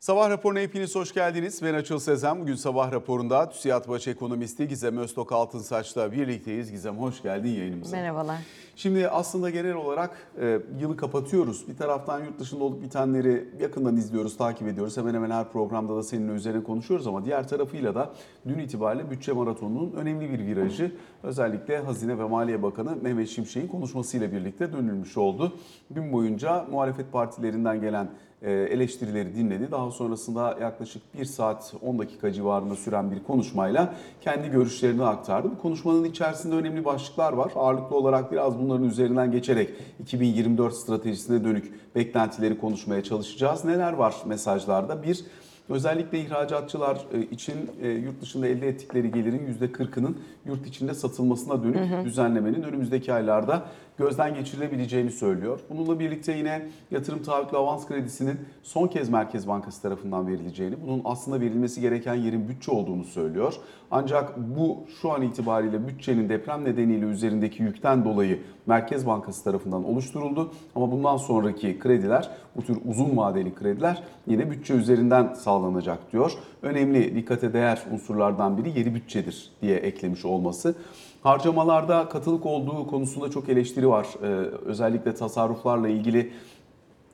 Sabah raporuna hepiniz hoş geldiniz. Ben Açıl Sezen. Bugün sabah raporunda TÜSİAD Baş Ekonomisti Gizem Öztok Altınsaç'la birlikteyiz. Gizem hoş geldin yayınımıza. Merhabalar. Şimdi aslında genel olarak e, yılı kapatıyoruz. Bir taraftan yurt dışında olup bitenleri yakından izliyoruz, takip ediyoruz. Hemen hemen her programda da seninle üzerine konuşuyoruz ama diğer tarafıyla da dün itibariyle bütçe maratonunun önemli bir virajı özellikle Hazine ve Maliye Bakanı Mehmet Şimşek'in konuşmasıyla birlikte dönülmüş oldu. Gün boyunca muhalefet partilerinden gelen eleştirileri dinledi. Daha sonrasında yaklaşık 1 saat 10 dakika civarında süren bir konuşmayla kendi görüşlerini aktardı. Bu konuşmanın içerisinde önemli başlıklar var. Ağırlıklı olarak biraz bunların üzerinden geçerek 2024 stratejisine dönük beklentileri konuşmaya çalışacağız. Neler var mesajlarda? Bir, Özellikle ihracatçılar e, için e, yurt dışında elde ettikleri gelirin %40'ının yurt içinde satılmasına dönük düzenlemenin önümüzdeki aylarda gözden geçirilebileceğini söylüyor. Bununla birlikte yine yatırım taahhütlü avans kredisinin son kez Merkez Bankası tarafından verileceğini, bunun aslında verilmesi gereken yerin bütçe olduğunu söylüyor. Ancak bu şu an itibariyle bütçenin deprem nedeniyle üzerindeki yükten dolayı Merkez Bankası tarafından oluşturuldu. Ama bundan sonraki krediler, bu tür uzun vadeli krediler yine bütçe üzerinden sağlanacak diyor. Önemli dikkate değer unsurlardan biri yeni bütçedir diye eklemiş olması. Harcamalarda katılık olduğu konusunda çok eleştiri var. Ee, özellikle tasarruflarla ilgili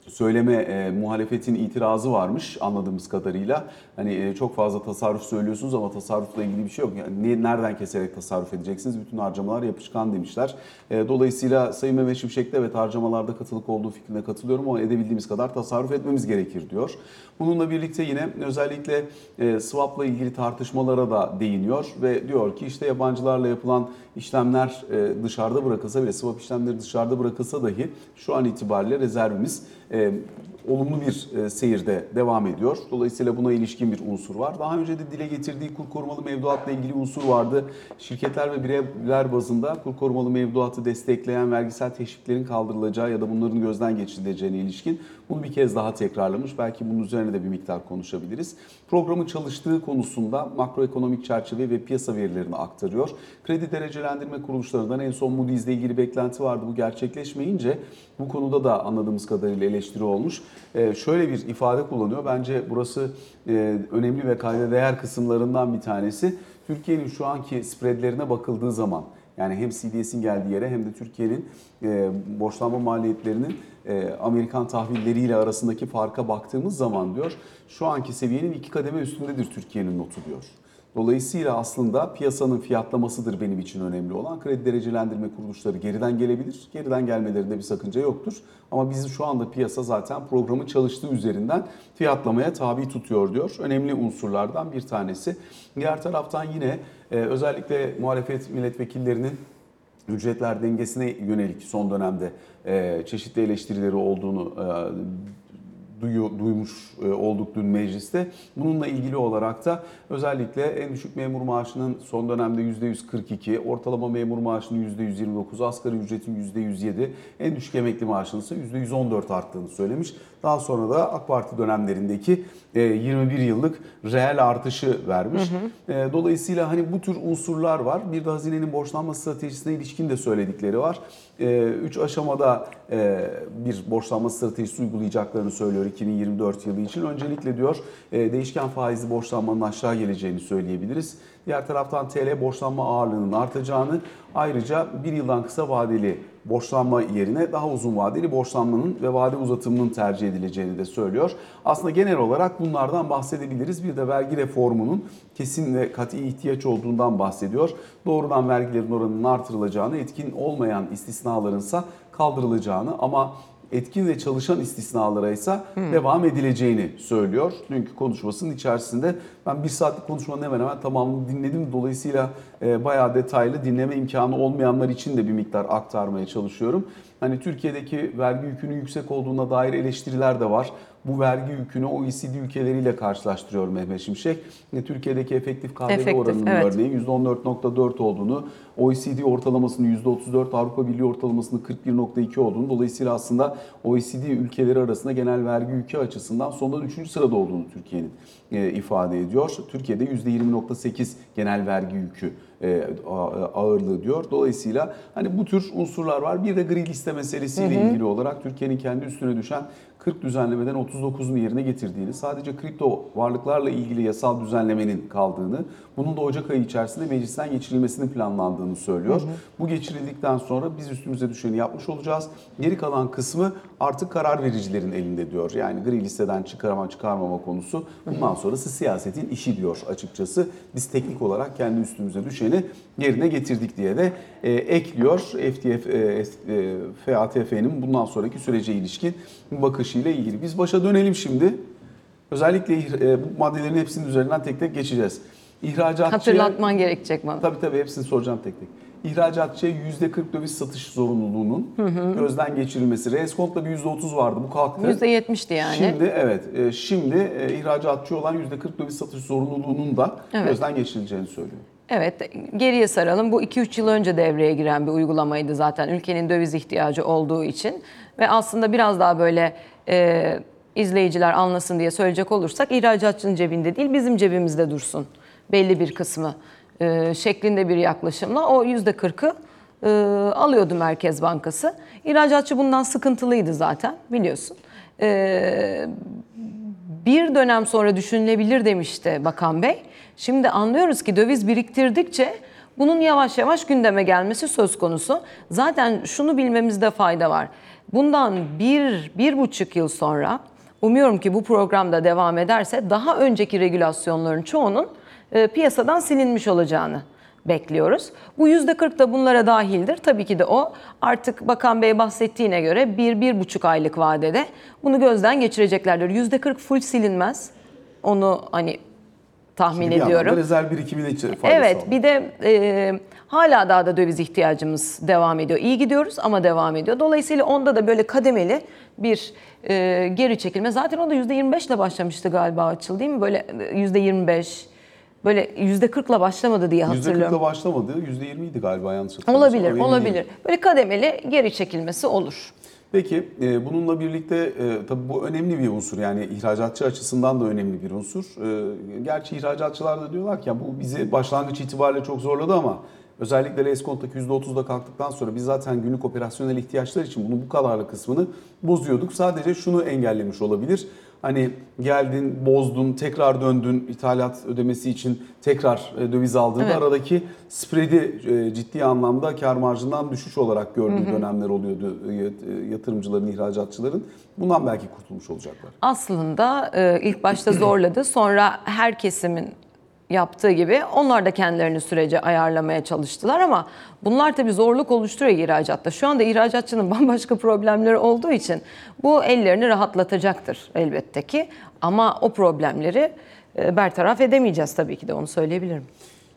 söyleme e, muhalefetin itirazı varmış anladığımız kadarıyla. Hani e, çok fazla tasarruf söylüyorsunuz ama tasarrufla ilgili bir şey yok. Yani ne, nereden keserek tasarruf edeceksiniz? Bütün harcamalar yapışkan demişler. E, dolayısıyla Sayın Mehmet Şimşek de evet harcamalarda katılık olduğu fikrine katılıyorum ama edebildiğimiz kadar tasarruf etmemiz gerekir diyor. Bununla birlikte yine özellikle e, swap'la ilgili tartışmalara da değiniyor ve diyor ki işte yabancılarla yapılan işlemler e, dışarıda bırakılsa bile swap işlemleri dışarıda bırakılsa dahi şu an itibariyle rezervimiz e, olumlu bir seyirde devam ediyor. Dolayısıyla buna ilişkin bir unsur var. Daha önce de dile getirdiği kur korumalı mevduatla ilgili unsur vardı. Şirketler ve bireyler bazında kur korumalı mevduatı destekleyen vergisel teşviklerin kaldırılacağı ya da bunların gözden geçirileceğine ilişkin bunu bir kez daha tekrarlamış. Belki bunun üzerine de bir miktar konuşabiliriz. Programın çalıştığı konusunda makroekonomik çerçeve ve piyasa verilerini aktarıyor. Kredi derecelendirme kuruluşlarından en son Moody's ile ilgili beklenti vardı. Bu gerçekleşmeyince bu konuda da anladığımız kadarıyla eleştiri olmuş. Ee, şöyle bir ifade kullanıyor. Bence burası e, önemli ve kayda değer kısımlarından bir tanesi. Türkiye'nin şu anki spreadlerine bakıldığı zaman yani hem CDS'in geldiği yere hem de Türkiye'nin e, borçlanma maliyetlerinin e, Amerikan tahvilleriyle arasındaki farka baktığımız zaman diyor şu anki seviyenin iki kademe üstündedir Türkiye'nin notu diyor. Dolayısıyla aslında piyasanın fiyatlamasıdır benim için önemli olan. Kredi derecelendirme kuruluşları geriden gelebilir. Geriden gelmelerinde bir sakınca yoktur. Ama bizim şu anda piyasa zaten programın çalıştığı üzerinden fiyatlamaya tabi tutuyor diyor. Önemli unsurlardan bir tanesi. Diğer taraftan yine e, özellikle muhalefet milletvekillerinin ücretler dengesine yönelik son dönemde e, çeşitli eleştirileri olduğunu e, duyu, duymuş e, olduk dün mecliste. Bununla ilgili olarak da özellikle en düşük memur maaşının son dönemde %142, ortalama memur maaşının %129, asgari ücretin %107, en düşük emekli maaşının ise %114 arttığını söylemiş. Daha sonra da AK Parti dönemlerindeki 21 yıllık reel artışı vermiş. Hı hı. Dolayısıyla hani bu tür unsurlar var. Bir de hazinenin borçlanma stratejisine ilişkin de söyledikleri var. Üç aşamada bir borçlanma stratejisi uygulayacaklarını söylüyor 2024 yılı için. Öncelikle diyor değişken faizli borçlanmanın aşağı geleceğini söyleyebiliriz. Diğer taraftan TL borçlanma ağırlığının artacağını ayrıca bir yıldan kısa vadeli borçlanma yerine daha uzun vadeli borçlanmanın ve vade uzatımının tercih edileceğini de söylüyor. Aslında genel olarak bunlardan bahsedebiliriz. Bir de vergi reformunun kesin ve kat'i ihtiyaç olduğundan bahsediyor. Doğrudan vergilerin oranının artırılacağını, etkin olmayan istisnalarınsa kaldırılacağını ama etkin ve çalışan istisnalara ise hmm. devam edileceğini söylüyor. Dünkü konuşmasının içerisinde ben bir saatlik konuşmanın hemen hemen tamamını dinledim. Dolayısıyla e, bayağı detaylı dinleme imkanı olmayanlar için de bir miktar aktarmaya çalışıyorum. Hani Türkiye'deki vergi yükünün yüksek olduğuna dair eleştiriler de var. Bu vergi yükünü OECD ülkeleriyle karşılaştırıyor Mehmet Şimşek. Türkiye'deki efektif KDV efektif, oranının evet. örneğin %14.4 olduğunu, OECD ortalamasının %34, Avrupa Birliği ortalamasının 41.2 olduğunu, dolayısıyla aslında OECD ülkeleri arasında genel vergi yükü açısından sondan 3. sırada olduğunu Türkiye'nin e, ifade ediyor. Türkiye'de %20.8 genel vergi yükü e, ağırlığı diyor. Dolayısıyla hani bu tür unsurlar var. Bir de gri liste meselesiyle ilgili olarak Türkiye'nin kendi üstüne düşen 40 düzenlemeden 39'unu yerine getirdiğini, sadece kripto varlıklarla ilgili yasal düzenlemenin kaldığını, bunun da Ocak ayı içerisinde meclisten geçirilmesinin planlandığını söylüyor. Bu geçirildikten sonra biz üstümüze düşeni yapmış olacağız. Geri kalan kısmı artık karar vericilerin elinde diyor. Yani gri listeden çıkarama çıkarmama konusu bundan sonrası siyasetin işi diyor açıkçası. Biz teknik olarak kendi üstümüze düşeni yerine getirdik diye de e, ekliyor FTF, e, e, FATF'nin bundan sonraki sürece ilişkin bakışıyla ilgili. Biz başa dönelim şimdi. Özellikle e, bu maddelerin hepsinin üzerinden tek tek geçeceğiz. İhracatçıya... Hatırlatman gerekecek bana. Tabii tabii hepsini soracağım tek tek. İhracatçıya %40 döviz satış zorunluluğunun gözden geçirilmesi. Reeskont'ta bir %30 vardı bu kalktı. %70'ti yani. Şimdi evet e, şimdi e, ihracatçı olan %40 döviz satış zorunluluğunun da Evet. gözden geçirileceğini söylüyor. Evet, geriye saralım. Bu 2-3 yıl önce devreye giren bir uygulamaydı zaten ülkenin döviz ihtiyacı olduğu için. Ve aslında biraz daha böyle e, izleyiciler anlasın diye söyleyecek olursak ihracatçının cebinde değil bizim cebimizde dursun belli bir kısmı e, şeklinde bir yaklaşımla o %40'ı e, alıyordu Merkez Bankası. İhracatçı bundan sıkıntılıydı zaten biliyorsun. E, bir dönem sonra düşünülebilir demişti Bakan Bey. Şimdi anlıyoruz ki döviz biriktirdikçe bunun yavaş yavaş gündeme gelmesi söz konusu. Zaten şunu bilmemizde fayda var. Bundan bir, bir buçuk yıl sonra umuyorum ki bu programda devam ederse daha önceki regülasyonların çoğunun piyasadan silinmiş olacağını bekliyoruz. Bu %40 da bunlara dahildir. Tabii ki de o artık Bakan Bey bahsettiğine göre bir, bir buçuk aylık vadede bunu gözden geçireceklerdir. %40 full silinmez. Onu hani tahmin da ediyorum. rezerv birikimine faydası Evet var. bir de e, hala daha da döviz ihtiyacımız devam ediyor. İyi gidiyoruz ama devam ediyor. Dolayısıyla onda da böyle kademeli bir e, geri çekilme. Zaten o da %25 ile başlamıştı galiba açıl değil mi? Böyle e, %25 böyle %40 ile başlamadı diye hatırlıyorum. %40'la başlamadı. %20 idi galiba yanlış hatırlamıyorsam. Olabilir, Ama emin olabilir. değilim. Böyle kademeli geri çekilmesi olur. Peki e, bununla birlikte e, tabii bu önemli bir unsur yani ihracatçı açısından da önemli bir unsur. E, gerçi ihracatçılar da diyorlar ki ya bu bizi başlangıç itibariyle çok zorladı ama özellikle reskontaki %30'da kalktıktan sonra biz zaten günlük operasyonel ihtiyaçlar için bunun bu kadarlı kısmını bozuyorduk. Sadece şunu engellemiş olabilir. Hani geldin, bozdun, tekrar döndün ithalat ödemesi için tekrar e, döviz aldığında Evet. aradaki spreadi e, ciddi anlamda kar marjından düşüş olarak gördüğü dönemler oluyordu e, yatırımcıların, ihracatçıların. Bundan belki kurtulmuş olacaklar. Aslında ilk başta zorladı. Sonra her kesimin yaptığı gibi onlar da kendilerini sürece ayarlamaya çalıştılar ama bunlar tabii zorluk oluşturuyor ihracatta. Şu anda ihracatçının bambaşka problemleri olduğu için bu ellerini rahatlatacaktır elbette ki. Ama o problemleri e, bertaraf edemeyeceğiz tabii ki de onu söyleyebilirim.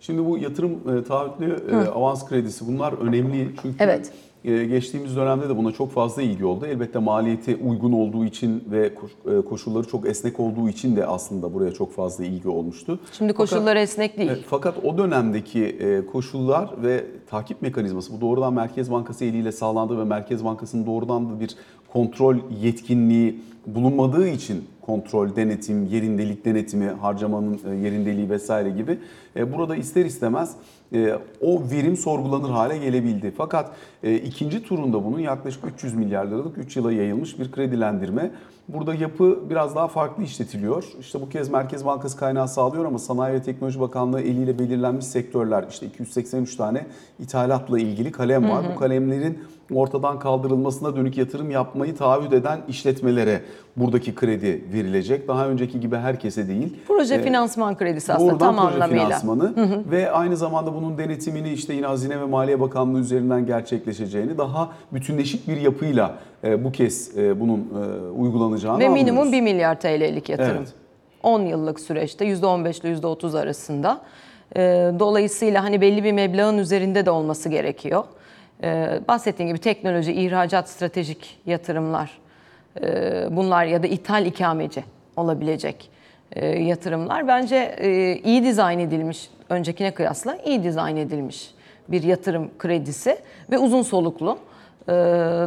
Şimdi bu yatırım e, taahhütlü e, avans kredisi bunlar önemli çünkü Evet. E, geçtiğimiz dönemde de buna çok fazla ilgi oldu. Elbette maliyeti uygun olduğu için ve e, koşulları çok esnek olduğu için de aslında buraya çok fazla ilgi olmuştu. Şimdi Fakat- koşullar esnek değil. Evet, fakat o dönemdeki e, koşullar ve takip mekanizması bu doğrudan Merkez Bankası eliyle sağlandı ve Merkez Bankası'nın doğrudan da bir kontrol yetkinliği bulunmadığı için kontrol, denetim, yerindelik denetimi, harcamanın e, yerindeliği vesaire gibi burada ister istemez o verim sorgulanır hale gelebildi. Fakat e, ikinci turunda bunun yaklaşık 300 milyar liralık 3 yıla yayılmış bir kredilendirme. Burada yapı biraz daha farklı işletiliyor. İşte bu kez Merkez Bankası kaynağı sağlıyor ama Sanayi ve Teknoloji Bakanlığı eliyle belirlenmiş sektörler işte 283 tane ithalatla ilgili kalem var. Bu kalemlerin ortadan kaldırılmasına dönük yatırım yapmayı taahhüt eden işletmelere buradaki kredi verilecek. Daha önceki gibi herkese değil. Proje Ee, finansman kredisi aslında tam proje anlamıyla. finansmanı ve aynı zamanda bunun denetimini işte yine Hazine ve Maliye Bakanlığı üzerinden gerçekleşeceğini daha bütünleşik bir yapıyla e, bu kez e, bunun e, uygulanacağını Ve minimum anlıyoruz. 1 milyar TL'lik yatırım. Evet. 10 yıllık süreçte %15 ile %30 arasında. Ee, Dolayısıyla hani belli bir meblağın üzerinde de olması gerekiyor. Ee, Bahsettiğim gibi teknoloji, ihracat, stratejik yatırımlar ee, bunlar ya da ithal ikameci olabilecek e, yatırımlar bence e, iyi dizayn edilmiş, öncekine kıyasla iyi dizayn edilmiş bir yatırım kredisi ve uzun soluklu. Ee,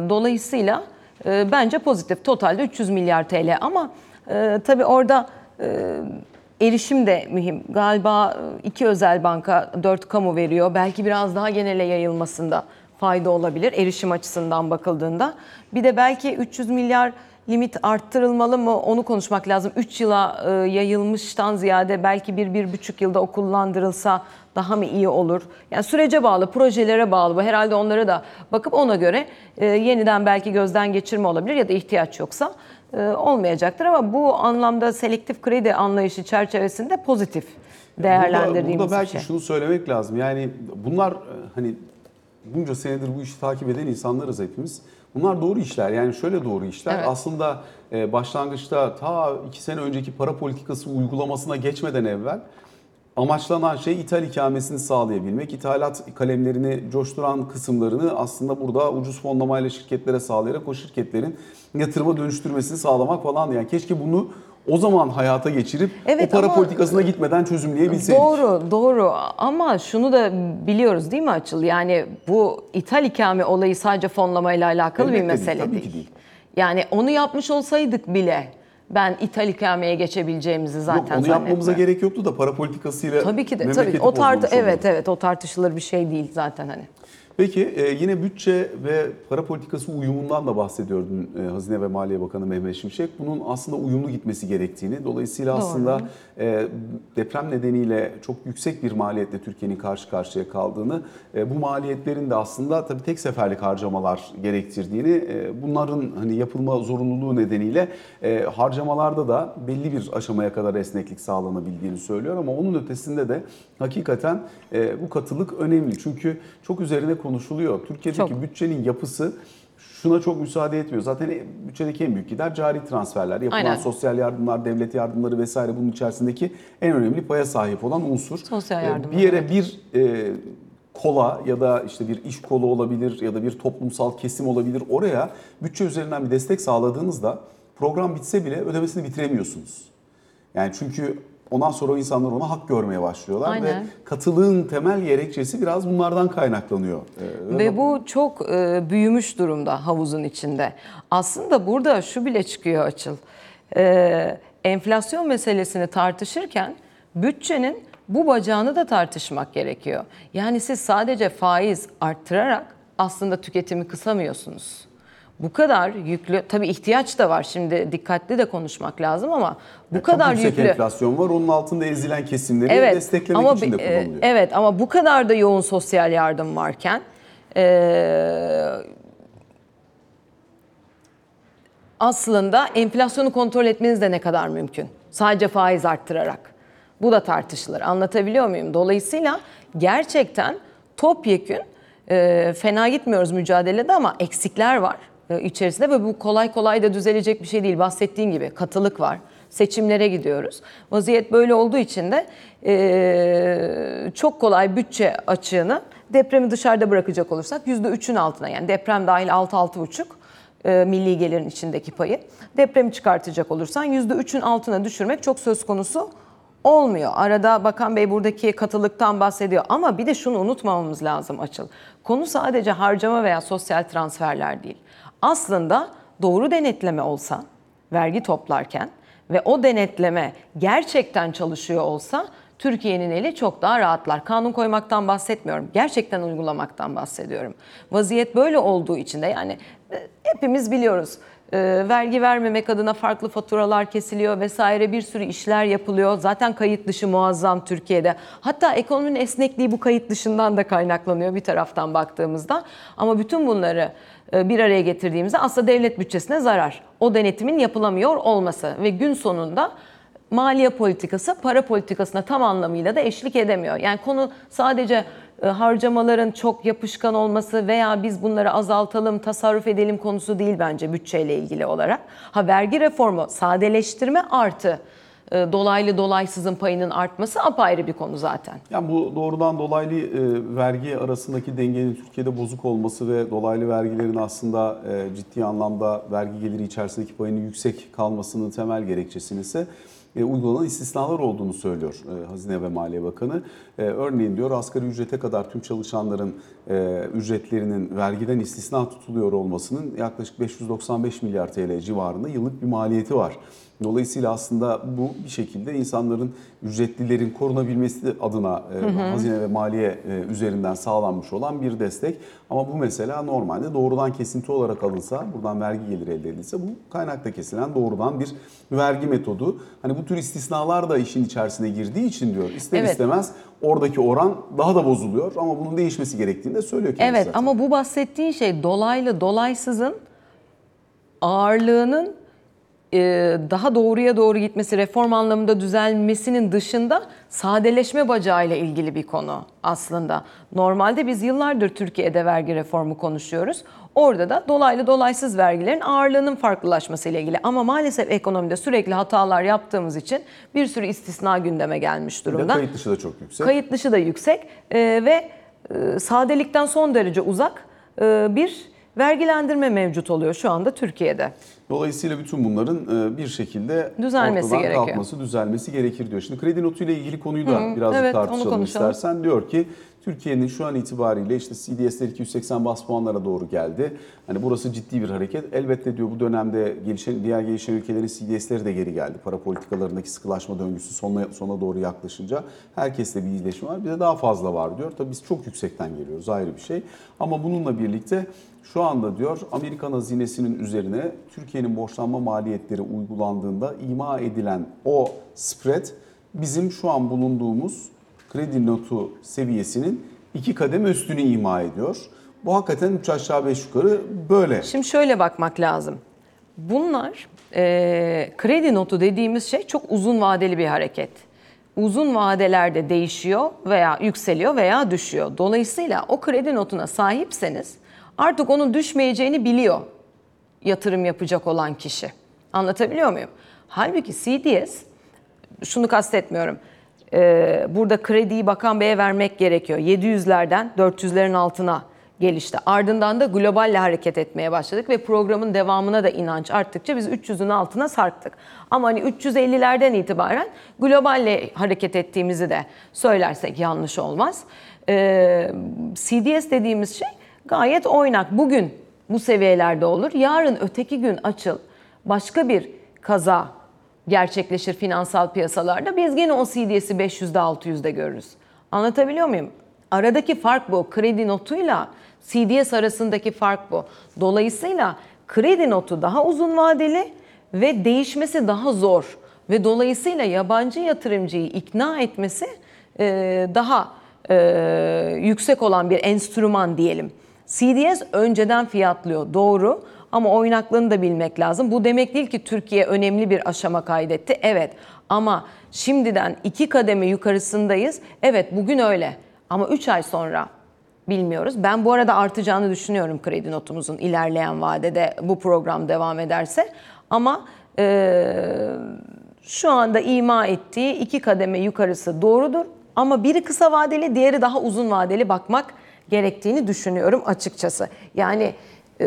Dolayısıyla e, bence pozitif. Totalde 300 milyar TL ama e, tabii orada e, erişim de mühim. Galiba e, iki özel banka, dört kamu veriyor. Belki biraz daha genele yayılmasında fayda olabilir erişim açısından bakıldığında. Bir de belki 300 milyar limit arttırılmalı mı onu konuşmak lazım. 3 yıla e, yayılmıştan ziyade belki bir, bir buçuk yılda o kullandırılsa daha mı iyi olur? Yani sürece bağlı, projelere bağlı bu. Herhalde onlara da bakıp ona göre e, yeniden belki gözden geçirme olabilir ya da ihtiyaç yoksa e, olmayacaktır. Ama bu anlamda selektif kredi anlayışı çerçevesinde pozitif değerlendirdiğimiz burada, burada belki şey. şunu söylemek lazım. Yani bunlar hani bunca senedir bu işi takip eden insanlarız hepimiz. Bunlar doğru işler. Yani şöyle doğru işler. Evet. Aslında e, başlangıçta ta iki sene önceki para politikası uygulamasına geçmeden evvel amaçlanan şey ithal ikamesini sağlayabilmek. İthalat kalemlerini coşturan kısımlarını aslında burada ucuz fonlamayla şirketlere sağlayarak o şirketlerin yatırıma dönüştürmesini sağlamak falan. Yani keşke bunu o zaman hayata geçirip Evet, o para ama- politikasına gitmeden çözümleyebilseydik. Doğru, doğru. Ama şunu da biliyoruz değil mi Açıl? Yani bu ithal ikame olayı sadece fonlamayla alakalı bir Elbette değil, mesele tabii değil. ki değil. Yani onu yapmış olsaydık bile ben ithal ikameye geçebileceğimizi zaten Yok, onu yapmamıza gerek yoktu da para politikasıyla Tabii ki de. Tabii. O tart bozulmuş olurdu. evet evet o tartışılır bir şey değil zaten hani. Peki e, yine bütçe ve para politikası uyumundan da bahsediyor dün e, Hazine ve Maliye Bakanı Mehmet Şimşek. Bunun aslında uyumlu gitmesi gerektiğini, dolayısıyla Doğru. aslında deprem nedeniyle çok yüksek bir maliyetle Türkiye'nin karşı karşıya kaldığını, e, bu maliyetlerin de aslında tabii tek seferlik harcamalar gerektirdiğini, e, bunların hani yapılma zorunluluğu nedeniyle e, harcamalarda da belli bir aşamaya kadar esneklik sağlanabildiğini söylüyor ama onun ötesinde de hakikaten bu katılık önemli. Çünkü çok üzerine konuşuluyor. Türkiye'deki Çok. bütçenin yapısı şuna çok müsaade etmiyor. Zaten bütçedeki en büyük gider cari transferler, yapılan Aynen. sosyal yardımlar, devlet yardımları vesaire bunun içerisindeki en önemli paya sahip olan unsur. Sosyal E, yardımlar, Bir yere bir e, kola ya da işte bir iş kolu olabilir ya da bir toplumsal kesim olabilir. Oraya bütçe üzerinden bir destek sağladığınızda program bitse bile ödemesini bitiremiyorsunuz. Yani çünkü ondan sonra o insanlar ona hak görmeye başlıyorlar Aynen. ve katılığın temel gerekçesi biraz bunlardan kaynaklanıyor. Ee, Ve bu çok e, büyümüş durumda havuzun içinde. Aslında burada şu bile çıkıyor Açıl. E, enflasyon meselesini tartışırken bütçenin bu bacağını da tartışmak gerekiyor. Yani siz sadece faiz arttırarak aslında tüketimi kısamıyorsunuz. Bu kadar yüklü, tabii ihtiyaç da var şimdi dikkatli de konuşmak lazım ama bu Yani kadar çok yüklü. enflasyon var. Onun altında ezilen kesimleri Evet desteklemek ama için de e, kullanılıyor. evet ama bu kadar da yoğun sosyal yardım varken e, aslında enflasyonu kontrol etmeniz de ne kadar mümkün? Sadece faiz arttırarak. Bu da tartışılır. Anlatabiliyor muyum? Dolayısıyla gerçekten topyekün e, fena gitmiyoruz mücadelede ama eksikler var e, içerisinde ve bu kolay kolay da düzelecek bir şey değil. Bahsettiğin gibi katılık var. Seçimlere gidiyoruz. Vaziyet böyle olduğu için de e, çok kolay bütçe açığını depremi dışarıda bırakacak olursak %3'ün altına yani deprem dahil 6-6,5 e, milli gelirin içindeki payı. Depremi çıkartacak olursan %3'ün altına düşürmek çok söz konusu olmuyor. Arada Bakan Bey buradaki katılıktan bahsediyor ama bir de şunu unutmamamız lazım Açıl. Konu sadece harcama veya sosyal transferler değil. Aslında doğru denetleme olsa vergi toplarken ve o denetleme gerçekten çalışıyor olsa Türkiye'nin eli çok daha rahatlar. Kanun koymaktan bahsetmiyorum. Gerçekten uygulamaktan bahsediyorum. Vaziyet böyle olduğu için de yani e, hepimiz biliyoruz. E, vergi vermemek adına farklı faturalar kesiliyor vesaire bir sürü işler yapılıyor. Zaten kayıt dışı muazzam Türkiye'de. Hatta ekonominin esnekliği bu kayıt dışından da kaynaklanıyor bir taraftan baktığımızda. Ama bütün bunları e, bir araya getirdiğimizde aslında devlet bütçesine zarar. O denetimin yapılamıyor olması ve gün sonunda maliye politikası para politikasına tam anlamıyla da eşlik edemiyor. Yani konu sadece harcamaların çok yapışkan olması veya biz bunları azaltalım, tasarruf edelim konusu değil bence bütçeyle ilgili olarak. Ha vergi reformu sadeleştirme artı e, dolaylı dolaysızın payının artması apayrı bir konu zaten. Yani bu doğrudan dolaylı e, vergi arasındaki dengenin Türkiye'de bozuk olması ve dolaylı vergilerin aslında e, ciddi anlamda vergi geliri içerisindeki payının yüksek kalmasının temel gerekçesinin ise e, uygulanan istisnalar olduğunu söylüyor e, Hazine ve Maliye Bakanı. E, örneğin diyor asgari ücrete kadar tüm çalışanların e, ücretlerinin vergiden istisna tutuluyor olmasının yaklaşık 595 milyar TL civarında yıllık bir maliyeti var. Dolayısıyla aslında bu bir şekilde insanların ücretlilerin korunabilmesi adına e, hazine ve maliye e, üzerinden sağlanmış olan bir destek. Ama bu mesela normalde doğrudan kesinti olarak alınsa, buradan vergi geliri elde edilse bu kaynakta kesilen doğrudan bir vergi metodu. Hani bu tür istisnalar da işin içerisine girdiği için diyor ister Evet. istemez oradaki oran daha da bozuluyor ama bunun değişmesi gerektiğini de söylüyor kendisi Evet zaten. ama bu bahsettiğin şey dolaylı dolaysızın ağırlığının daha doğruya doğru gitmesi, reform anlamında düzelmesinin dışında sadeleşme bacağıyla ilgili bir konu aslında. Normalde biz yıllardır Türkiye'de vergi reformu konuşuyoruz. Orada da dolaylı dolaysız vergilerin ağırlığının farklılaşması ile ilgili. Ama maalesef ekonomide sürekli hatalar yaptığımız için bir sürü istisna gündeme gelmiş durumda. kayıt dışı da çok yüksek. Kayıt dışı da yüksek e, ve e, sadelikten son derece uzak e, bir vergilendirme mevcut oluyor şu anda Türkiye'de. Dolayısıyla bütün bunların e, bir şekilde Düzelmesi ortadan gerekiyor. kalkması, düzelmesi gerekir diyor. Şimdi kredi notuyla ilgili konuyu da Hı, birazcık evet, tartışalım istersen. Diyor ki Türkiye'nin şu an itibariyle işte CDS'ler 280 bas puanlara doğru geldi. Hani burası ciddi bir hareket. Elbette diyor bu dönemde gelişen diğer gelişen ülkelerin CDS'leri de geri geldi. Para politikalarındaki sıkılaşma döngüsü sona, sona doğru yaklaşınca herkeste bir iyileşme var. Bir de daha fazla var diyor. Tabii biz çok yüksekten geliyoruz ayrı bir şey. Ama bununla birlikte şu anda diyor Amerikan hazinesinin üzerine Türkiye'nin borçlanma maliyetleri uygulandığında ima edilen o spread bizim şu an bulunduğumuz kredi notu seviyesinin iki kademe üstünü ima ediyor. Bu hakikaten 3 aşağı 5 yukarı böyle. Şimdi şöyle bakmak lazım. Bunlar e, kredi notu dediğimiz şey çok uzun vadeli bir hareket. Uzun vadelerde değişiyor veya yükseliyor veya düşüyor. Dolayısıyla o kredi notuna sahipseniz artık onun düşmeyeceğini biliyor yatırım yapacak olan kişi. Anlatabiliyor muyum? Halbuki CDS şunu kastetmiyorum. Ee, burada krediyi Bakan Bey'e vermek gerekiyor. 700'lerden 400'lerin altına gelişti. Ardından da globalle hareket etmeye başladık ve programın devamına da inanç arttıkça biz 300'ün altına sarktık. Ama hani 350'lerden itibaren globalle hareket ettiğimizi de söylersek yanlış olmaz. Ee, CDS dediğimiz şey gayet oynak. Bugün bu seviyelerde olur. Yarın öteki gün açıl başka bir kaza gerçekleşir finansal piyasalarda. Biz yine o CDS'i 500'de 600'de görürüz. Anlatabiliyor muyum? Aradaki fark bu. Kredi notuyla CDS arasındaki fark bu. Dolayısıyla kredi notu daha uzun vadeli ve değişmesi daha zor. Ve dolayısıyla yabancı yatırımcıyı ikna etmesi e, daha e, yüksek olan bir enstrüman diyelim. CDS önceden fiyatlıyor doğru ama oynaklığını da bilmek lazım. Bu demek değil ki Türkiye önemli bir aşama kaydetti. Evet ama şimdiden iki kademe yukarısındayız. Evet bugün öyle ama 3 ay sonra bilmiyoruz. Ben bu arada artacağını düşünüyorum kredi notumuzun ilerleyen vadede bu program devam ederse. Ama eee şu anda ima ettiği iki kademe yukarısı doğrudur. Ama biri kısa vadeli, diğeri daha uzun vadeli bakmak gerektiğini düşünüyorum açıkçası. Yani e,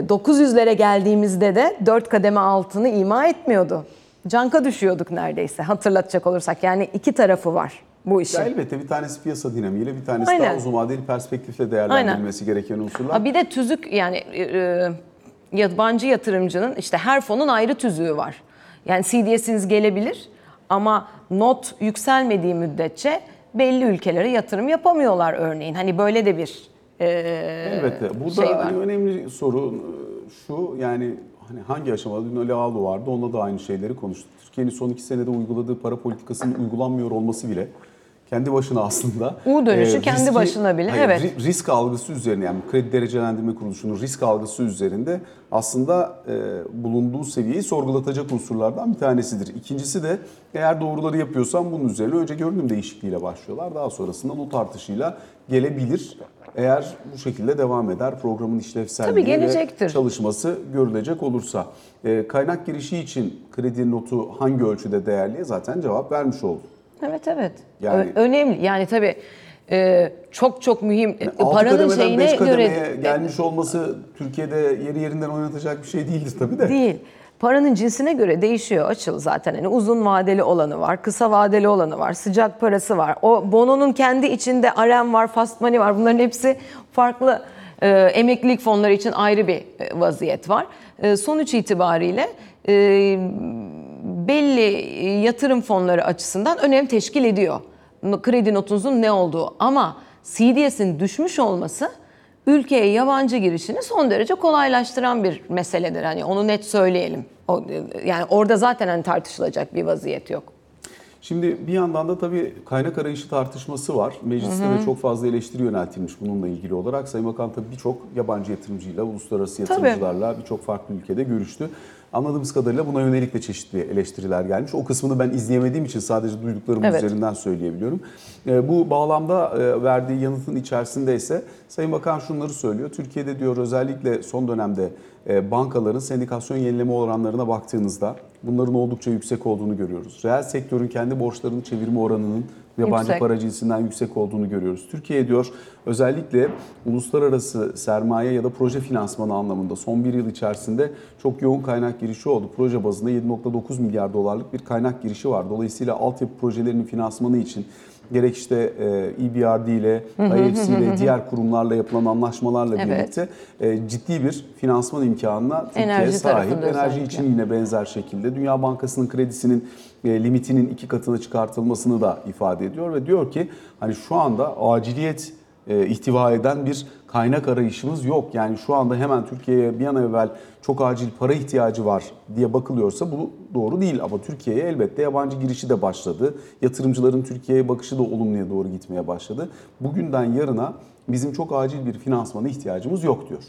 900'lere geldiğimizde de 4 kademe altını ima etmiyordu. Canka düşüyorduk neredeyse hatırlatacak olursak. Yani iki tarafı var bu işin. Ya elbette bir tanesi piyasa dinamiğiyle bir tanesi Aynen. daha uzun vadeli perspektifle değerlendirilmesi gereken unsurlar. Ha bir de tüzük yani e, e, yabancı yatırımcının işte her fonun ayrı tüzüğü var. Yani CDS'iniz gelebilir ama not yükselmediği müddetçe belli ülkelere yatırım yapamıyorlar örneğin. Hani böyle de bir e, Elbette. Burada şey var. hani önemli soru e, şu yani hani hangi aşamada dün Ali Ağlu vardı onunla da aynı şeyleri konuştuk. Türkiye'nin son iki senede uyguladığı para politikasının uygulanmıyor olması bile kendi başına aslında. U dönüşü kendi başına bile, evet. ri- Risk algısı üzerine yani kredi derecelendirme kuruluşunun risk algısı üzerinde aslında e, bulunduğu seviyeyi sorgulatacak unsurlardan bir tanesidir. İkincisi de eğer doğruları yapıyorsan bunun üzerine önce görünüm değişikliğiyle başlıyorlar. Daha sonrasında not artışıyla gelebilir. Eğer bu şekilde devam eder programın işlevselliği ve çalışması görülecek olursa. E, kaynak girişi için kredi notu hangi ölçüde değerli zaten cevap vermiş oldu. Evet evet. Yani- Ö- önemli. Yani tabii e, çok çok mühim. E, Altı paranın şeyine göre gelmiş olması Türkiye'de yeri yerinden oynatacak bir şey değildir tabii de. Değil. Paranın cinsine göre değişiyor açıl zaten. Hani uzun vadeli olanı var, kısa vadeli olanı var, sıcak parası var. O bononun kendi içinde RM var, fast money var. Bunların hepsi farklı e, emeklilik fonları için ayrı bir e, vaziyet var. E, sonuç itibariyle e, belli e, yatırım fonları açısından önem teşkil ediyor. Kredi notunuzun ne olduğu ama CDS'in düşmüş olması ülkeye yabancı girişini son derece kolaylaştıran bir meseledir. Hani onu net söyleyelim. O, e, yani orada zaten hani tartışılacak bir vaziyet yok. Şimdi bir yandan da tabii kaynak arayışı tartışması var. Mecliste de çok fazla eleştiri yöneltilmiş bununla ilgili olarak. Sayın Bakan tabii birçok yabancı yatırımcıyla, uluslararası yatırımcılarla birçok farklı ülkede görüştü. Anladığımız kadarıyla buna yönelik de çeşitli eleştiriler gelmiş. O kısmını ben izleyemediğim için sadece duyduklarım Evet. üzerinden söyleyebiliyorum. Ee, Bu bağlamda e, verdiği yanıtın içerisinde ise Sayın Bakan şunları söylüyor. Türkiye'de diyor özellikle son dönemde e, bankaların sendikasyon yenileme oranlarına baktığınızda bunların oldukça yüksek olduğunu görüyoruz. Reel sektörün kendi borçlarını çevirme oranının yabancı Yüksek. para cinsinden yüksek olduğunu görüyoruz. Türkiye diyor özellikle uluslararası sermaye ya da proje finansmanı anlamında son bir yıl içerisinde çok yoğun kaynak girişi oldu. Proje bazında 7.9 milyar dolarlık bir kaynak girişi var. Dolayısıyla altyapı projelerinin finansmanı için gerek işte e, EBRD ile, IFC ile, diğer kurumlarla yapılan anlaşmalarla Evet. birlikte e, ciddi bir finansman imkanına Türkiye Enerji sahip. Enerji özellikle. için yine benzer şekilde Dünya Bankası'nın kredisinin e, limitinin iki katına çıkartılmasını da ifade ediyor ve diyor ki hani şu anda aciliyet e, ihtiva eden bir kaynak arayışımız yok. Yani şu anda hemen Türkiye'ye bir an evvel çok acil para ihtiyacı var diye bakılıyorsa bu doğru değil. Ama Türkiye'ye elbette yabancı girişi de başladı. Yatırımcıların Türkiye'ye bakışı da olumluya doğru gitmeye başladı. Bugünden yarına bizim çok acil bir finansmana ihtiyacımız yok diyor.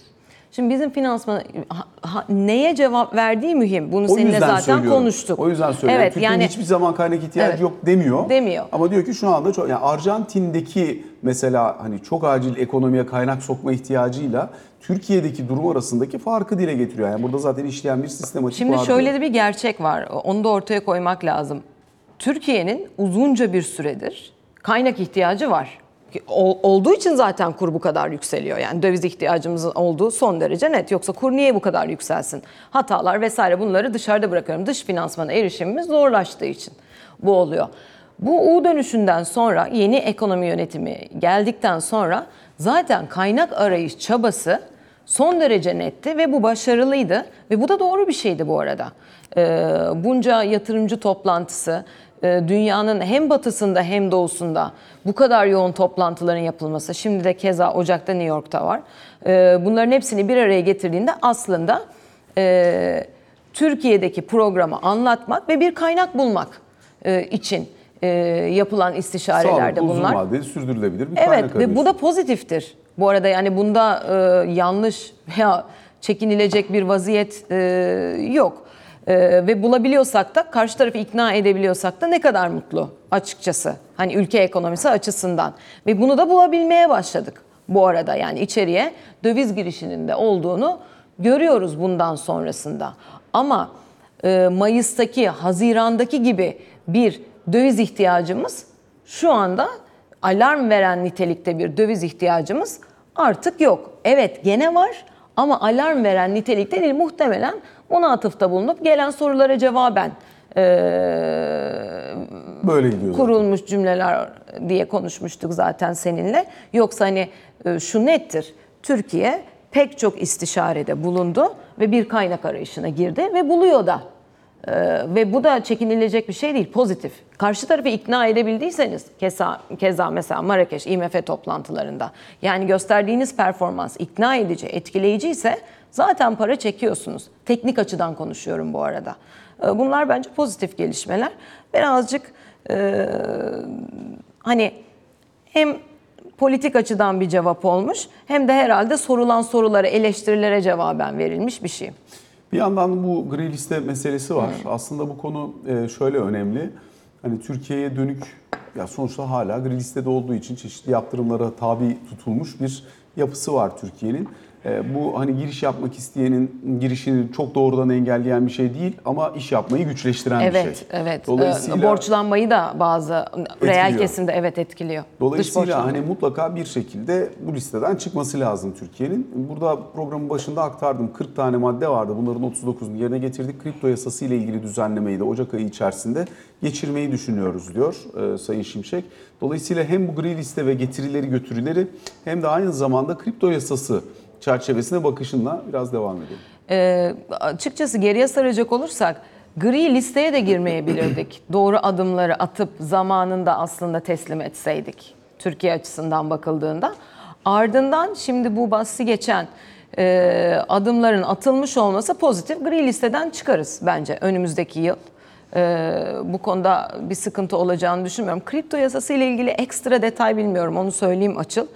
Şimdi bizim finansman ha- ha- neye cevap verdiği mühim. Bunu O seninle zaten söylüyorum. konuştuk. O yüzden söylüyorum. Evet Türkiye'nin yani hiçbir zaman kaynak ihtiyacı Evet. yok demiyor. Demiyor. Ama diyor ki şu anda çok yani Arjantin'deki mesela hani çok acil ekonomiye kaynak sokma ihtiyacıyla Türkiye'deki durum arasındaki farkı dile getiriyor. Yani burada zaten işleyen bir sistematik Şimdi var şöyle de bir gerçek var. Onu da ortaya koymak lazım. Türkiye'nin uzunca bir süredir kaynak ihtiyacı var. Ol- olduğu için zaten kur bu kadar yükseliyor. Yani döviz ihtiyacımızın olduğu son derece net. Yoksa kur niye bu kadar yükselsin? Hatalar vesaire bunları dışarıda bırakıyorum. Dış finansmana erişimimiz zorlaştığı için bu oluyor. Bu U dönüşünden sonra yeni ekonomi yönetimi geldikten sonra zaten kaynak arayış çabası son derece netti ve bu başarılıydı ve bu da doğru bir şeydi bu arada. Ee, bunca yatırımcı toplantısı, dünyanın hem batısında hem doğusunda bu kadar yoğun toplantıların yapılması, şimdi de keza Ocak'ta New York'ta var. Ee, bunların hepsini bir araya getirdiğinde aslında e, Türkiye'deki programı anlatmak ve bir kaynak bulmak e, için e, yapılan istişarelerde Sağlıklı, uzun bunlar. vadeli sürdürülebilir bir Evet kaynak ve bu da pozitiftir. Bu arada yani bunda e, yanlış veya çekinilecek bir vaziyet e, yok. E, ve bulabiliyorsak da karşı tarafı ikna edebiliyorsak da ne kadar mutlu açıkçası. Hani ülke ekonomisi açısından. Ve bunu da bulabilmeye başladık bu arada. Yani içeriye döviz girişinin de olduğunu görüyoruz bundan sonrasında. Ama e, Mayıs'taki, Haziran'daki gibi bir döviz ihtiyacımız şu anda alarm veren nitelikte bir döviz ihtiyacımız artık yok. Evet gene var ama alarm veren nitelikte değil muhtemelen ona atıfta bulunup gelen sorulara cevaben eee, Böyle gidiyor. zaten. kurulmuş cümleler diye konuşmuştuk zaten seninle. Yoksa hani e, şu nettir. Türkiye pek çok istişarede bulundu ve bir kaynak arayışına girdi ve buluyor da. Ee, ve bu da çekinilecek bir şey değil, pozitif. Karşı tarafı ikna edebildiyseniz, keza, keza mesela Marrakeş IMF toplantılarında, yani gösterdiğiniz performans ikna edici, etkileyici ise zaten para çekiyorsunuz. Teknik açıdan konuşuyorum bu arada. Ee, bunlar bence pozitif gelişmeler. Birazcık e, hani hem politik açıdan bir cevap olmuş hem de herhalde sorulan sorulara, eleştirilere cevaben verilmiş bir şey. Bir yandan bu gri liste meselesi var. Aslında bu konu e, şöyle önemli. Hani Türkiye'ye dönük ya sonuçta hala gri listede olduğu için çeşitli yaptırımlara tabi tutulmuş bir yapısı var Türkiye'nin. E, Bu hani giriş yapmak isteyenin girişini çok doğrudan engelleyen bir şey değil ama iş yapmayı güçleştiren bir şey. Evet, evet. Dolayısıyla Ee, Borçlanmayı da bazı reel Etkiliyor. kesimde evet etkiliyor. Dolayısıyla hani mutlaka bir şekilde bu listeden çıkması lazım Türkiye'nin. Burada programın başında aktardım 40 tane madde vardı. Bunların 39'unu yerine getirdik. Kripto yasası ile ilgili düzenlemeyi de Ocak ayı içerisinde geçirmeyi düşünüyoruz diyor e, Sayın Şimşek. Dolayısıyla hem bu gri liste ve getirileri götürüleri hem de aynı zamanda kripto yasası çerçevesine bakışınla biraz devam edelim. Ee, açıkçası geriye saracak olursak gri listeye de girmeyebilirdik. Doğru adımları atıp zamanında aslında teslim etseydik Türkiye açısından bakıldığında. Ardından şimdi bu bahsi geçen e, adımların atılmış olması pozitif. Gri listeden çıkarız bence önümüzdeki yıl. E, bu konuda bir sıkıntı olacağını düşünmüyorum. Kripto yasası ile ilgili ekstra detay bilmiyorum onu söyleyeyim açıl.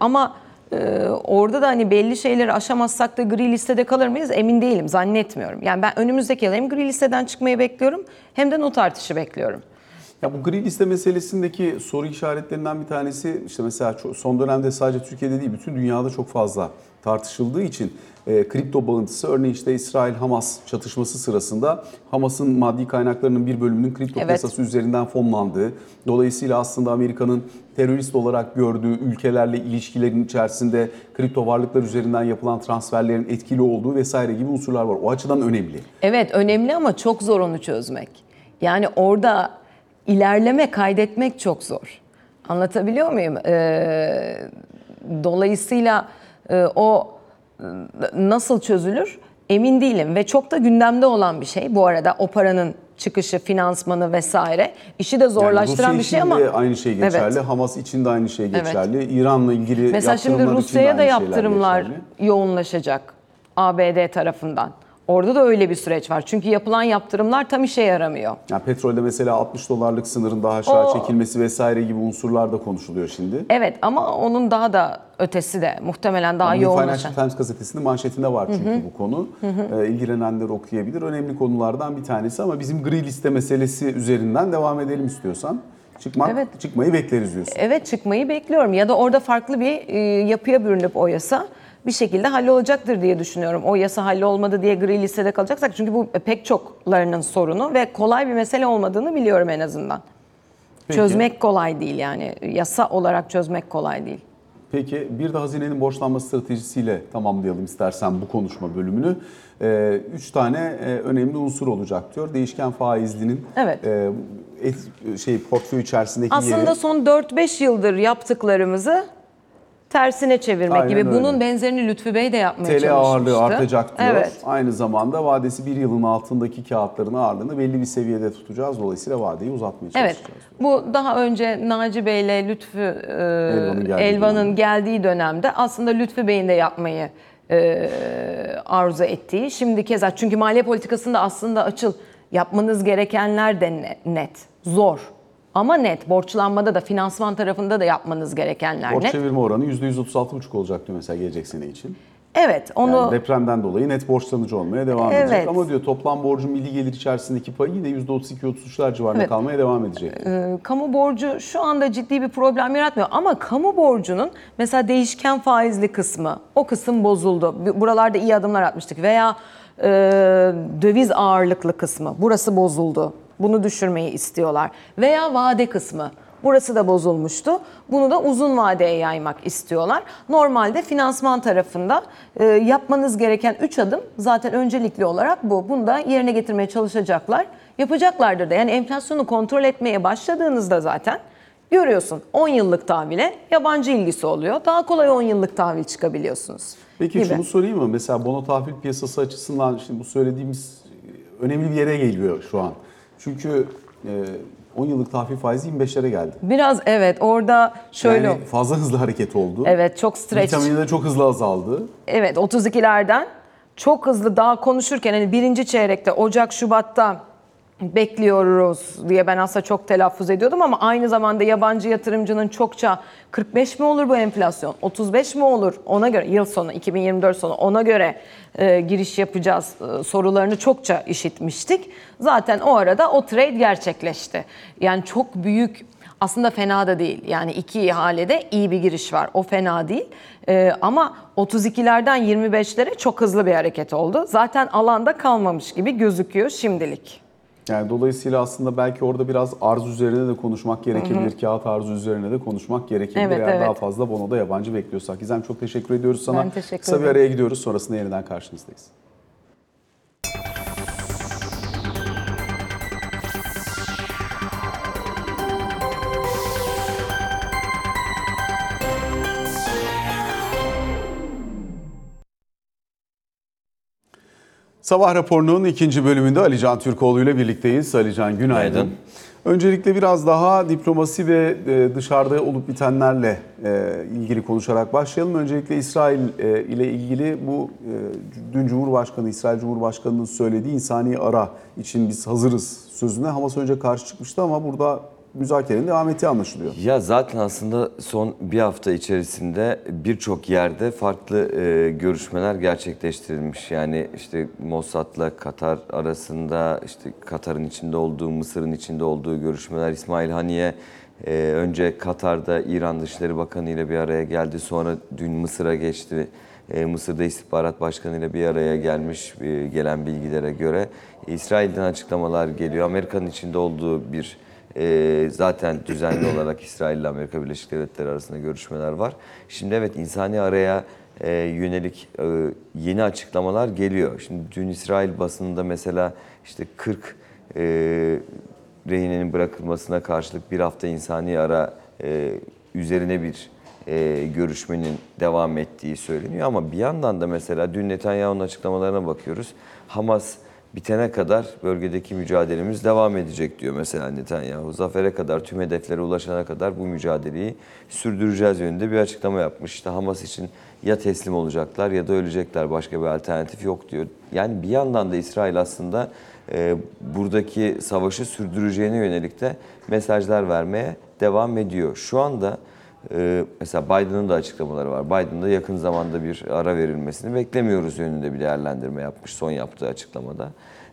Ama ee, orada da hani belli şeyleri aşamazsak da gri listede kalır mıyız emin değilim zannetmiyorum. Yani ben önümüzdeki yıl hem gri listeden çıkmayı bekliyorum hem de not artışı bekliyorum. Ya bu gri liste meselesindeki soru işaretlerinden bir tanesi işte mesela son dönemde sadece Türkiye'de değil bütün dünyada çok fazla tartışıldığı için e, kripto bağıntısı örneğin işte İsrail-Hamas çatışması sırasında Hamas'ın maddi kaynaklarının bir bölümünün kripto Evet. piyasası üzerinden fonlandığı dolayısıyla aslında Amerika'nın terörist olarak gördüğü ülkelerle ilişkilerin içerisinde kripto varlıklar üzerinden yapılan transferlerin etkili olduğu vesaire gibi unsurlar var. O açıdan önemli. Evet önemli ama çok zor onu çözmek. Yani orada ilerleme kaydetmek çok zor. Anlatabiliyor muyum? Ee, dolayısıyla o e, nasıl çözülür emin değilim ve çok da gündemde olan bir şey. Bu arada o paranın çıkışı, finansmanı vesaire işi de zorlaştıran yani bir şey ama aynı şey geçerli. Evet. Hamas için de aynı şey Evet. geçerli. İran'la ilgili Mesela şimdi Rusya'ya da yaptırımlar yoğunlaşacak ABD tarafından. Orada da öyle bir süreç var. Çünkü yapılan yaptırımlar tam işe yaramıyor. Yani petrolde mesela 60 dolarlık sınırın daha aşağı O- çekilmesi vesaire gibi unsurlar da konuşuluyor şimdi. Evet ama onun daha da ötesi de muhtemelen daha Bugün yoğunlaşan. Financial Times gazetesinin manşetinde var çünkü bu konu. Ee, ilgilenenler okuyabilir. Önemli konulardan bir tanesi ama bizim gri liste meselesi üzerinden devam edelim istiyorsan. Çıkmak, Evet. çıkmayı bekleriz diyorsun. Evet çıkmayı bekliyorum ya da orada farklı bir e, yapıya bürünüp o yasa bir şekilde hallolacaktır diye düşünüyorum. O yasa hallolmadı diye gri listede kalacaksak çünkü bu pek çoklarının sorunu ve kolay bir mesele olmadığını biliyorum en azından. Peki. Çözmek kolay değil yani yasa olarak çözmek kolay değil. Peki bir de hazinenin borçlanma stratejisiyle tamamlayalım istersen bu konuşma bölümünü. Ee, üç tane e, önemli unsur olacak diyor. Değişken faizlinin Evet. e, et- şey portföy içerisindeki Aslında yeri. son 4-5 yıldır yaptıklarımızı tersine çevirmek Aynen gibi. öyle. Bunun benzerini Lütfü Bey de yapmaya TL çalışmıştı. ağırlığı artacak diyor. Evet. Aynı zamanda vadesi bir yılın altındaki kağıtların ağırlığını belli bir seviyede tutacağız. Dolayısıyla vadeyi uzatmaya Evet. çalışacağız. Bu daha önce Naci Bey ile Lütfü e, Elvan'ın geldiği Elvan'ın dönemde. geldiği dönemde aslında Lütfü Bey'in de yapmayı e, arzu ettiği. Şimdi keza çünkü maliye politikasında aslında açıl yapmanız gerekenler de ne- net, zor. Ama net. Borçlanmada da finansman tarafında da yapmanız gerekenler Borç net. çevirme oranı %136,5 olacak diyor mesela gelecek sene için. Evet, onu Yani depremden dolayı net borçlanıcı olmaya devam Evet. edecek. Ama diyor toplam borcun milli gelir içerisindeki payı yine %32-33'ler civarında Evet. kalmaya devam edecek. e, kamu borcu şu anda ciddi bir problem yaratmıyor. Ama kamu borcunun mesela değişken faizli kısmı, o kısım bozuldu. Bu- Buralarda iyi adımlar atmıştık. Veya e, döviz ağırlıklı kısmı, burası bozuldu. Bunu düşürmeyi istiyorlar. Veya vade kısmı. Burası da bozulmuştu. Bunu da uzun vadeye yaymak istiyorlar. Normalde finansman tarafında e, yapmanız gereken 3 adım zaten öncelikli olarak bu. Bunu da yerine getirmeye çalışacaklar. Yapacaklardır da. Yani enflasyonu kontrol etmeye başladığınızda zaten görüyorsun 10 yıllık tahvile yabancı ilgisi oluyor. Daha kolay 10 yıllık tahvil çıkabiliyorsunuz. Peki gibi. şunu sorayım mı? Mesela bono tahvil piyasası açısından şimdi bu söylediğimiz önemli bir yere geliyor şu an. Çünkü e, 10 yıllık tahvil faizi 25'lere geldi. Biraz evet orada şöyle Yani fazla hızlı hareket oldu. evet çok stretch. Vitamini de çok hızlı azaldı. Evet 32'lerden çok hızlı daha konuşurken hani birinci çeyrekte Ocak Şubat'ta bekliyoruz diye ben aslında çok telaffuz ediyordum ama aynı zamanda yabancı yatırımcının çokça 45 mi olur bu enflasyon 35 mi olur ona göre yıl sonu 2024 sonu ona göre e, giriş yapacağız e, sorularını çokça işitmiştik. Zaten o arada o trade gerçekleşti. Yani çok büyük aslında fena da değil. Yani iki ihalede iyi bir giriş var. O fena değil. Ee, ama 32'lerden 25'lere çok hızlı bir hareket oldu. Zaten alanda kalmamış gibi gözüküyor şimdilik. Yani dolayısıyla aslında belki orada biraz arz üzerine de konuşmak gerekebilir. Kağıt arzı üzerine de konuşmak gerekebilir. Evet, Eğer evet. daha fazla bonoda yabancı bekliyorsak. Gizem çok teşekkür ediyoruz sana. Ben teşekkür Kısa bir ederim. araya gidiyoruz. Sonrasında yeniden karşınızdayız. Sabah raporunun ikinci bölümünde Ali Can Türkoğlu ile birlikteyiz. Ali Can günaydın. Günaydın. Öncelikle biraz daha diplomasi ve e, dışarıda olup bitenlerle e, ilgili konuşarak başlayalım. Öncelikle İsrail e, ile ilgili bu dün Cumhurbaşkanı, İsrail Cumhurbaşkanı'nın söylediği insani ara için biz hazırız sözüne Hamas önce karşı çıkmıştı ama burada müzakerenin devam ettiği anlaşılıyor. Ya zaten aslında son bir hafta içerisinde birçok yerde farklı e, görüşmeler gerçekleştirilmiş. Yani işte Mossad'la Katar arasında işte Katar'ın içinde olduğu, Mısır'ın içinde olduğu görüşmeler. İsmail Haniye e, önce Katar'da İran Dışişleri Bakanı ile bir araya geldi. Sonra dün Mısır'a geçti. E, Mısır'da istihbarat başkanı ile bir araya gelmiş e, gelen bilgilere göre. İsrail'den açıklamalar geliyor. Amerika'nın içinde olduğu bir e, zaten düzenli olarak İsrail ile Amerika Birleşik Devletleri arasında görüşmeler var. Şimdi evet insani araya e, yönelik e, yeni açıklamalar geliyor. Şimdi dün İsrail basınında mesela işte 40 e, rehinenin bırakılmasına karşılık bir hafta insani ara e, üzerine bir e, görüşmenin devam ettiği söyleniyor. Ama bir yandan da mesela dün Netanyahu'nun açıklamalarına bakıyoruz. Hamas bitene kadar bölgedeki mücadelemiz devam edecek diyor mesela Netanyahu. Zafere kadar, tüm hedeflere ulaşana kadar bu mücadeleyi sürdüreceğiz yönünde bir açıklama yapmış. İşte Hamas için ya teslim olacaklar ya da ölecekler. Başka bir alternatif yok diyor. Yani bir yandan da İsrail aslında e, buradaki savaşı sürdüreceğine yönelik de mesajlar vermeye devam ediyor. Şu anda ee, mesela Biden'ın da açıklamaları var. Biden'da yakın zamanda bir ara verilmesini beklemiyoruz yönünde bir değerlendirme yapmış son yaptığı açıklamada.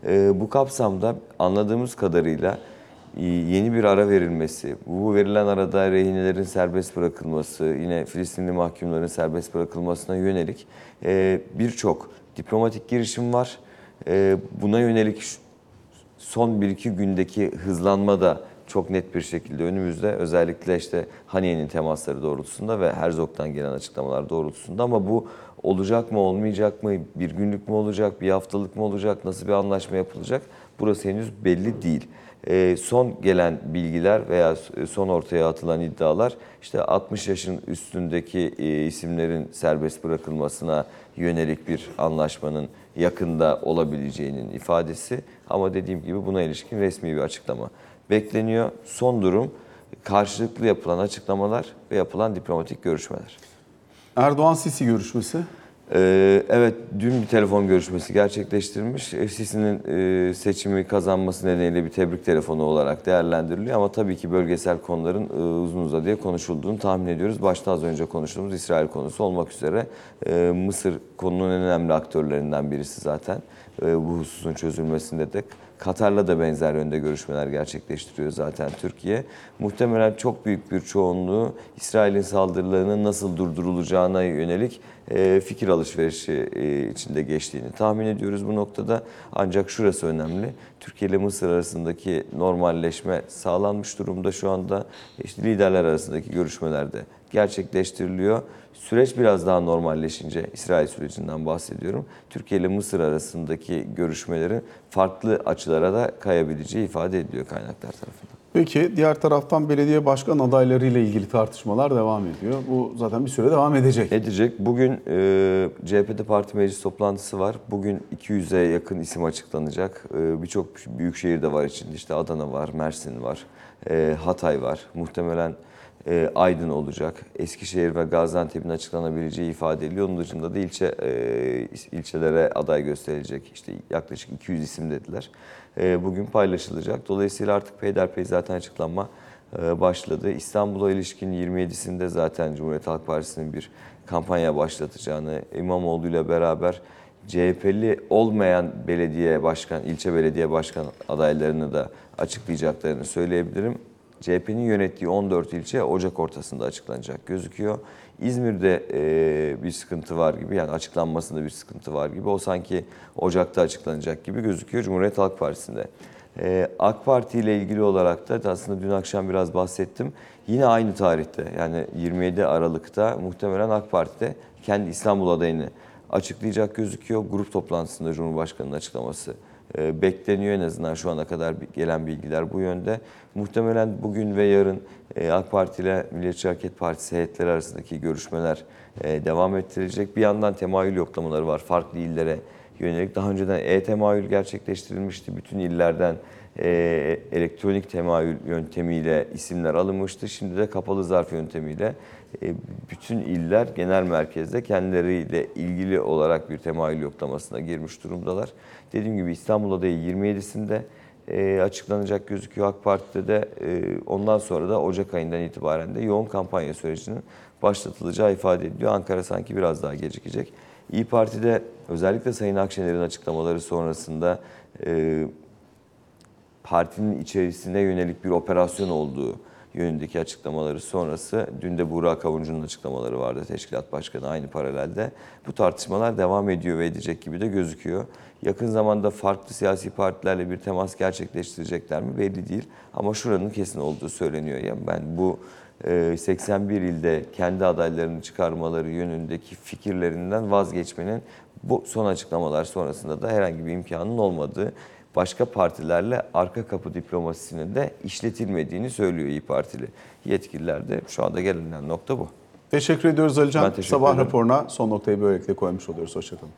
Ee, bu kapsamda anladığımız kadarıyla yeni bir ara verilmesi, bu verilen arada rehinelerin serbest bırakılması, yine Filistinli mahkumların serbest bırakılmasına yönelik e, birçok diplomatik girişim var. E, Buna yönelik son 1-2 gündeki hızlanma da çok net bir şekilde önümüzde. Özellikle işte Haniye'nin temasları doğrultusunda ve Herzog'dan gelen açıklamalar doğrultusunda ama bu olacak mı olmayacak mı, bir günlük mü olacak, bir haftalık mı olacak, nasıl bir anlaşma yapılacak burası henüz belli değil. Ee, son gelen bilgiler veya son ortaya atılan iddialar işte 60 yaşın üstündeki e, isimlerin serbest bırakılmasına yönelik bir anlaşmanın yakında olabileceğinin ifadesi ama dediğim gibi buna ilişkin resmi bir açıklama bekleniyor. Son durum karşılıklı yapılan açıklamalar ve yapılan diplomatik görüşmeler. Erdoğan-Sisi görüşmesi. Ee, evet, dün bir telefon görüşmesi gerçekleştirilmiş. E, Sisi'nin e, seçimi kazanması nedeniyle bir tebrik telefonu olarak değerlendiriliyor. Ama tabii ki bölgesel konuların e, uzun uzadıya konuşulduğunu tahmin ediyoruz. Başta az önce konuştuğumuz İsrail konusu olmak üzere e, Mısır konunun en önemli aktörlerinden birisi zaten. E, bu hususun çözülmesinde de Katar'la da benzer yönde görüşmeler gerçekleştiriyor zaten Türkiye. Muhtemelen çok büyük bir çoğunluğu İsrail'in saldırılarının nasıl durdurulacağına yönelik e, fikir alışverişi e, içinde geçtiğini tahmin ediyoruz bu noktada. Ancak şurası önemli. Türkiye ile Mısır arasındaki normalleşme sağlanmış durumda şu anda. İşte liderler arasındaki görüşmelerde gerçekleştiriliyor. Süreç biraz daha normalleşince, İsrail sürecinden bahsediyorum. Türkiye ile Mısır arasındaki görüşmelerin farklı açılara da kayabileceği ifade ediliyor kaynaklar tarafından. Peki diğer taraftan belediye başkan adayları ile ilgili tartışmalar devam ediyor. Bu zaten bir süre devam edecek. Edecek. Bugün e, CHP'de parti meclis toplantısı var. Bugün 200'e yakın isim açıklanacak. E, Birçok büyük şehirde var içinde. İşte Adana var, Mersin var, e, Hatay var. Muhtemelen e, Aydın olacak. Eskişehir ve Gaziantep'in açıklanabileceği ifade ediliyor. Onun dışında da ilçe e, ilçelere aday gösterilecek. İşte yaklaşık 200 isim dediler. E, bugün paylaşılacak. Dolayısıyla artık peyderpey zaten açıklanma e, başladı. İstanbul'a ilişkin 27'sinde zaten Cumhuriyet Halk Partisi'nin bir kampanya başlatacağını, İmamoğlu ile beraber CHP'li olmayan belediye başkan, ilçe belediye başkan adaylarını da açıklayacaklarını söyleyebilirim. CHP'nin yönettiği 14 ilçe Ocak ortasında açıklanacak gözüküyor. İzmir'de e, bir sıkıntı var gibi yani açıklanmasında bir sıkıntı var gibi. O sanki Ocak'ta açıklanacak gibi gözüküyor Cumhuriyet Halk Partisi'nde. Ee, AK Parti ile ilgili olarak da aslında dün akşam biraz bahsettim. Yine aynı tarihte yani 27 Aralık'ta muhtemelen AK Parti'de kendi İstanbul adayını açıklayacak gözüküyor. Grup toplantısında Cumhurbaşkanı'nın açıklaması e, bekleniyor en azından şu ana kadar gelen bilgiler bu yönde. Muhtemelen bugün ve yarın e, AK Parti ile Milliyetçi Hareket Partisi heyetleri arasındaki görüşmeler e, devam ettirilecek. Bir yandan temayül yoklamaları var farklı illere yönelik daha önceden e-temayül gerçekleştirilmişti. Bütün illerden e, elektronik temayül yöntemiyle isimler alınmıştı. Şimdi de kapalı zarf yöntemiyle e, bütün iller genel merkezde kendileriyle ilgili olarak bir temayül yoklamasına girmiş durumdalar. Dediğim gibi İstanbul adayı 27'sinde e, açıklanacak gözüküyor AK Parti'de de e, ondan sonra da Ocak ayından itibaren de yoğun kampanya sürecinin başlatılacağı ifade ediliyor. Ankara sanki biraz daha gecikecek. İyi Parti'de özellikle Sayın Akşener'in açıklamaları sonrasında e, partinin içerisine yönelik bir operasyon olduğu yönündeki açıklamaları sonrası dün de Burak Avuncu'nun açıklamaları vardı teşkilat başkanı aynı paralelde. Bu tartışmalar devam ediyor ve edecek gibi de gözüküyor. Yakın zamanda farklı siyasi partilerle bir temas gerçekleştirecekler mi belli değil. Ama şuranın kesin olduğu söyleniyor. Yani ben bu e, 81 ilde kendi adaylarını çıkarmaları yönündeki fikirlerinden vazgeçmenin bu son açıklamalar sonrasında da herhangi bir imkanın olmadığı başka partilerle arka kapı diplomasisinin de işletilmediğini söylüyor İyi Partili yetkililer de. Şu anda gelinen nokta bu. Teşekkür ediyoruz Alican. Teşekkür Sabah ederim. raporuna son noktayı böylelikle koymuş oluyoruz. Hoşçakalın.